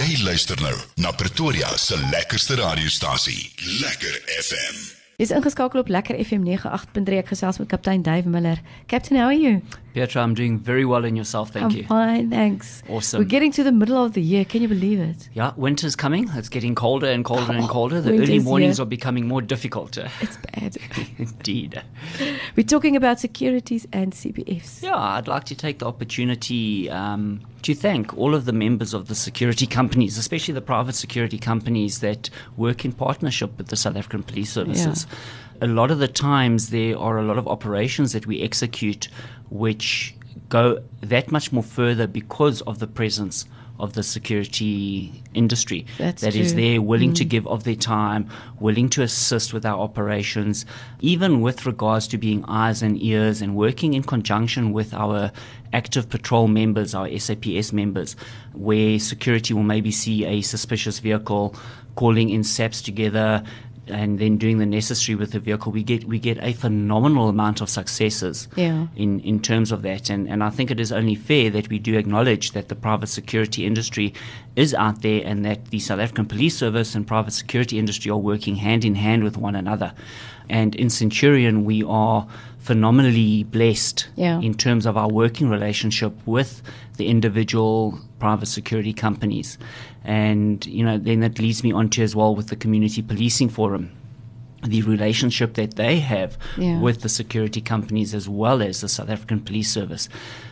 Jy luister nou na Pretoria se lekkerste radiostasie, Lekker FM. Dis ingeskakel op Lekker FM 98.3 ek gesels met kaptein Dave Miller. Captain, how are you? Petra, I'm doing very well in yourself, thank I'm you. fine, thanks. Awesome. We're getting to the middle of the year. Can you believe it? Yeah, winter's coming. It's getting colder and colder and colder. The early mornings here. are becoming more difficult. It's bad. Indeed. We're talking about securities and CPFs. Yeah, I'd like to take the opportunity um, to thank all of the members of the security companies, especially the private security companies that work in partnership with the South African Police Services. A lot of the times, there are a lot of operations that we execute which go that much more further because of the presence of the security industry That's that is there, willing to mm. give of their time, willing to assist with our operations, even with regards to being eyes and ears and working in conjunction with our active patrol members, our SAPS members, where security will maybe see a suspicious vehicle, calling in SAPs together. And then doing the necessary with the vehicle, we get we get a phenomenal amount of successes Yeah. in, in terms of that. And, and I think it is only fair that we do acknowledge that the private security industry is out there and that the South African Police Service and private security industry are working hand in hand with one another. And in Centurion, we are phenomenally blessed Yeah. in terms of our working relationship with the individual private security companies. And, you know, then that leads me on to as well with the Community Policing Forum the relationship that they have Yeah. with the security companies as well as the South African Police Service.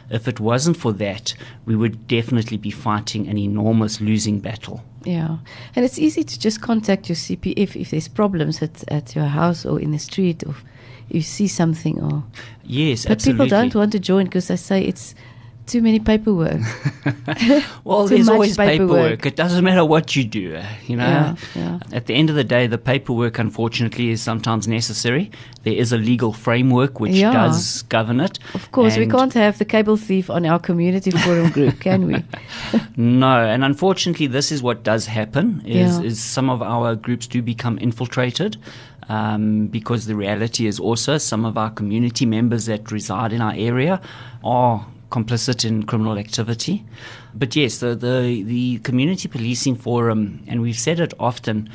If it wasn't for that, we would definitely be fighting an enormous losing battle. Yeah. And it's easy to just contact your CPF if there's problems at, at your house or in the street or you see something or Yes, but absolutely. people don't want to join because they say it's too many paperwork. well, there's always paperwork. paperwork. It doesn't matter what you do, uh, you know. Yeah, yeah. At the end of the day, the paperwork, unfortunately, is sometimes necessary. There is a legal framework which Yeah. does govern it. Of course, we can't have the cable thief on our community forum group, can we? No, and unfortunately, this is what does happen. Is, is some of our groups do become infiltrated, um, because the reality is also some of our community members that reside in our area are complicit in criminal activity. But yes, the the, the community policing forum, and we've said it often.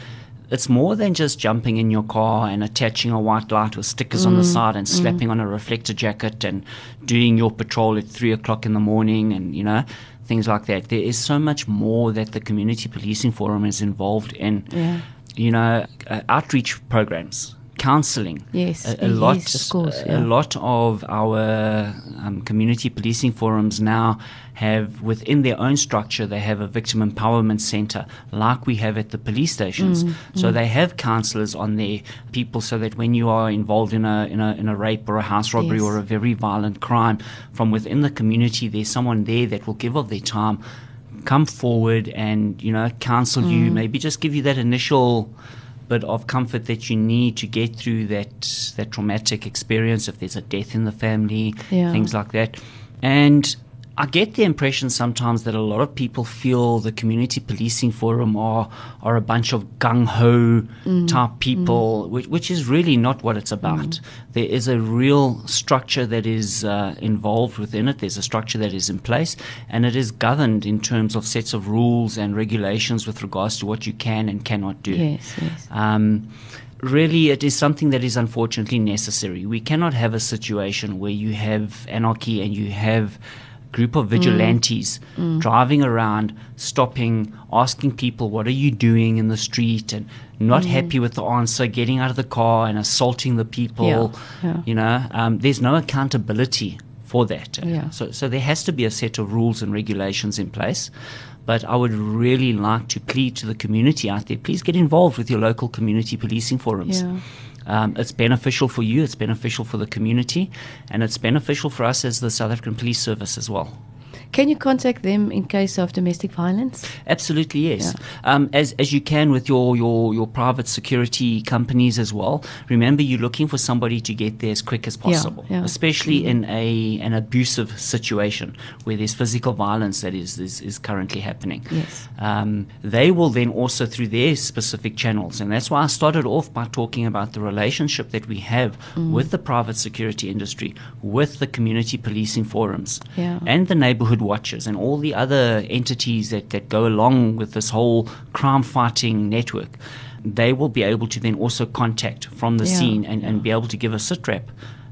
It's more than just jumping in your car and attaching a white light with stickers on the side and slapping on a reflector jacket and doing your patrol at three o'clock in the morning and you know things like that. There is so much more that the community policing forum is involved in. Yeah. You know, uh, outreach programs, counselling. Yes, a, a yes, lot. of course, a lot of our um, community policing forums now have within their own structure they have a victim empowerment center like we have at the police stations Mm, so they have counselors on there people so that when you are involved in a in a in a rape or a house robbery Yes. or a very violent crime from within the community there's someone there that will give of their time come forward and you know counsel you Mm. maybe just give you that initial bit of comfort that you need to get through that that traumatic experience if there's a death in the family Yeah. things like that and I get the impression sometimes that a lot of people feel the community policing forum are are a bunch of gung ho type people, which, which is really not what it's about. There is a real structure that is uh, involved within it. There's a structure that is in place, and it is governed in terms of sets of rules and regulations with regards to what you can and cannot do. yes, yes. Um, really, it is something that is unfortunately necessary. We cannot have a situation where you have anarchy and you have group of vigilantes driving around, stopping, asking people, "What are you doing in the street?" and not happy with the answer, getting out of the car and assaulting the people. Yeah, yeah. You know, um, there's no accountability for that. Yeah. So, so there has to be a set of rules and regulations in place. But I would really like to plead to the community out there: please get involved with your local community policing forums. Um, it's beneficial for you, it's beneficial for the community, and it's beneficial for us as the South African Police Service as well. Can you contact them in case of domestic violence? Absolutely, yes. Um, as as you can with your, your your private security companies as well. Remember, you're looking for somebody to get there as quick as possible, yeah. especially in a an abusive situation where there's physical violence that is is, is currently happening. Yes. Um, they will then also through their specific channels, and that's why I started off by talking about the relationship that we have with the private security industry, with the community policing forums, Yeah. and the neighborhood watchers and all the other entities that, that go along with this whole crime fighting network, they will be able to then also contact from the Yeah. scene and, and be able to give a sitrep,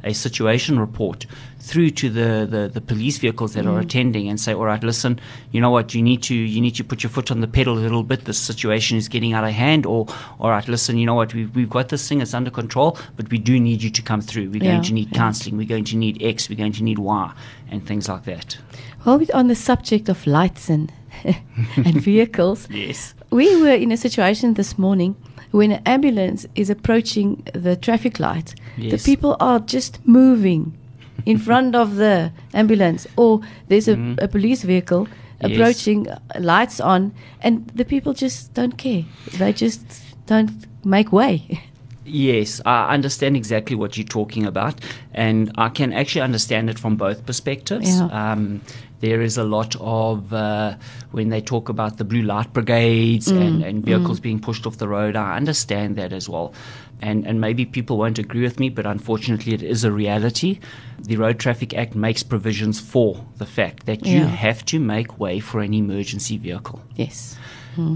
a situation report through to the, the, the police vehicles that are mm. attending and say, all right, listen, you know what, you need to you need to put your foot on the pedal a little bit. This situation is getting out of hand. Or all right, listen, you know what, we've, we've got this thing, it's under control, but we do need you to come through. We're Yeah, going to need yeah. counseling. We're going to need X. We're going to need Y, and things like that. We're on the subject of lights and and vehicles, Yes. we were in a situation this morning when an ambulance is approaching the traffic light. Yes. The people are just moving in front of the ambulance, or there's a, a police vehicle Mm-hmm. Yes. approaching, uh, lights on, and the people just don't care. They just don't make way. Yes, I understand exactly what you're talking about, and I can actually understand it from both perspectives. Yeah. Um, there is a lot of uh, when they talk about the blue light brigades and, and vehicles being pushed off the road. I understand that as well, and and maybe people won't agree with me, but unfortunately, it is a reality. The Road Traffic Act makes provisions for the fact that you have to make way for an emergency vehicle yes.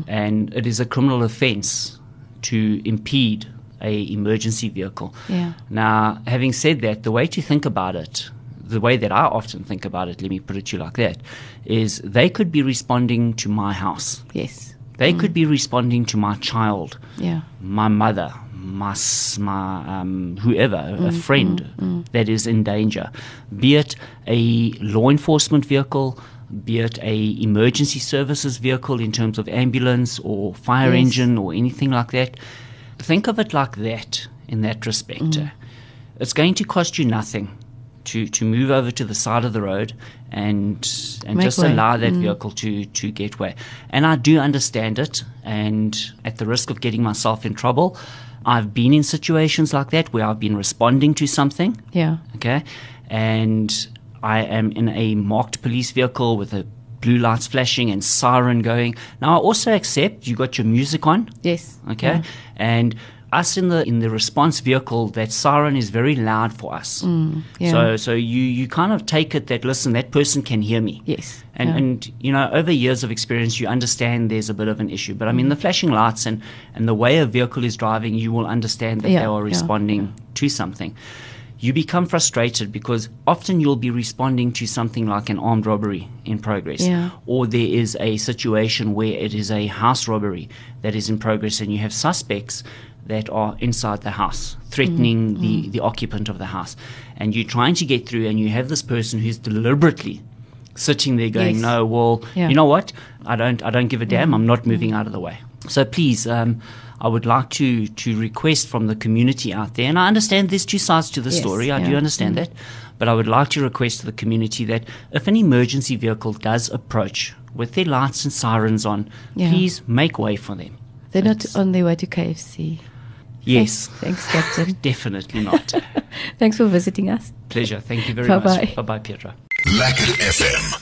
and it is a criminal offence to impede a emergency vehicle. Yeah. Now, having said that, the way to think about it, the way that I often think about it, let me put it to you like that, is they could be responding to my house. Yes. They could be responding to my child, Yeah. my mother, my, my um, whoever, a Mm, friend that is in danger, be it a law enforcement vehicle, be it a emergency services vehicle in terms of ambulance or fire Yes. engine or anything like that. Think of it like that in that respect. Mm. It's going to cost you nothing to, to move over to the side of the road and and Make just way. allow that vehicle to, to get way. And I do understand it, and at the risk of getting myself in trouble, I've been in situations like that where I've been responding to something, Yeah. okay, and I am in a marked police vehicle with a blue lights flashing and siren going. Now I also accept you got your music on, Yes. okay, Yeah. and us in the in the response vehicle, that siren is very loud for us. Mm, yeah. So so you you kind of take it that listen, that person can hear me. Yes. And, yeah. and you know, over years of experience, you understand there's a bit of an issue. But I mean, the flashing lights and, and the way a vehicle is driving, you will understand that Yeah, they are responding to something. You become frustrated because often you'll be responding to something like an armed robbery in progress, Yeah. or there is a situation where it is a house robbery that is in progress, and you have suspects that are inside the house threatening the, the occupant of the house, and you're trying to get through, and you have this person who's deliberately sitting there going, Yes. "No, well, Yeah. you know what? I don't, I don't give a damn. I'm not moving out of the way." So please, um, I would like to to request from the community out there, and I understand there's two sides to the Yes, story. I do yeah. understand mm. that, but I would like to request to the community that if an emergency vehicle does approach with their lights and sirens on, Yeah. please make way for them. They're not on their way to KFC. Yes, Thanks, Captain. definitely not. Thanks for visiting us. Pleasure. Thank you very Bye-bye. much. Bye bye, Petra. Lekker FM.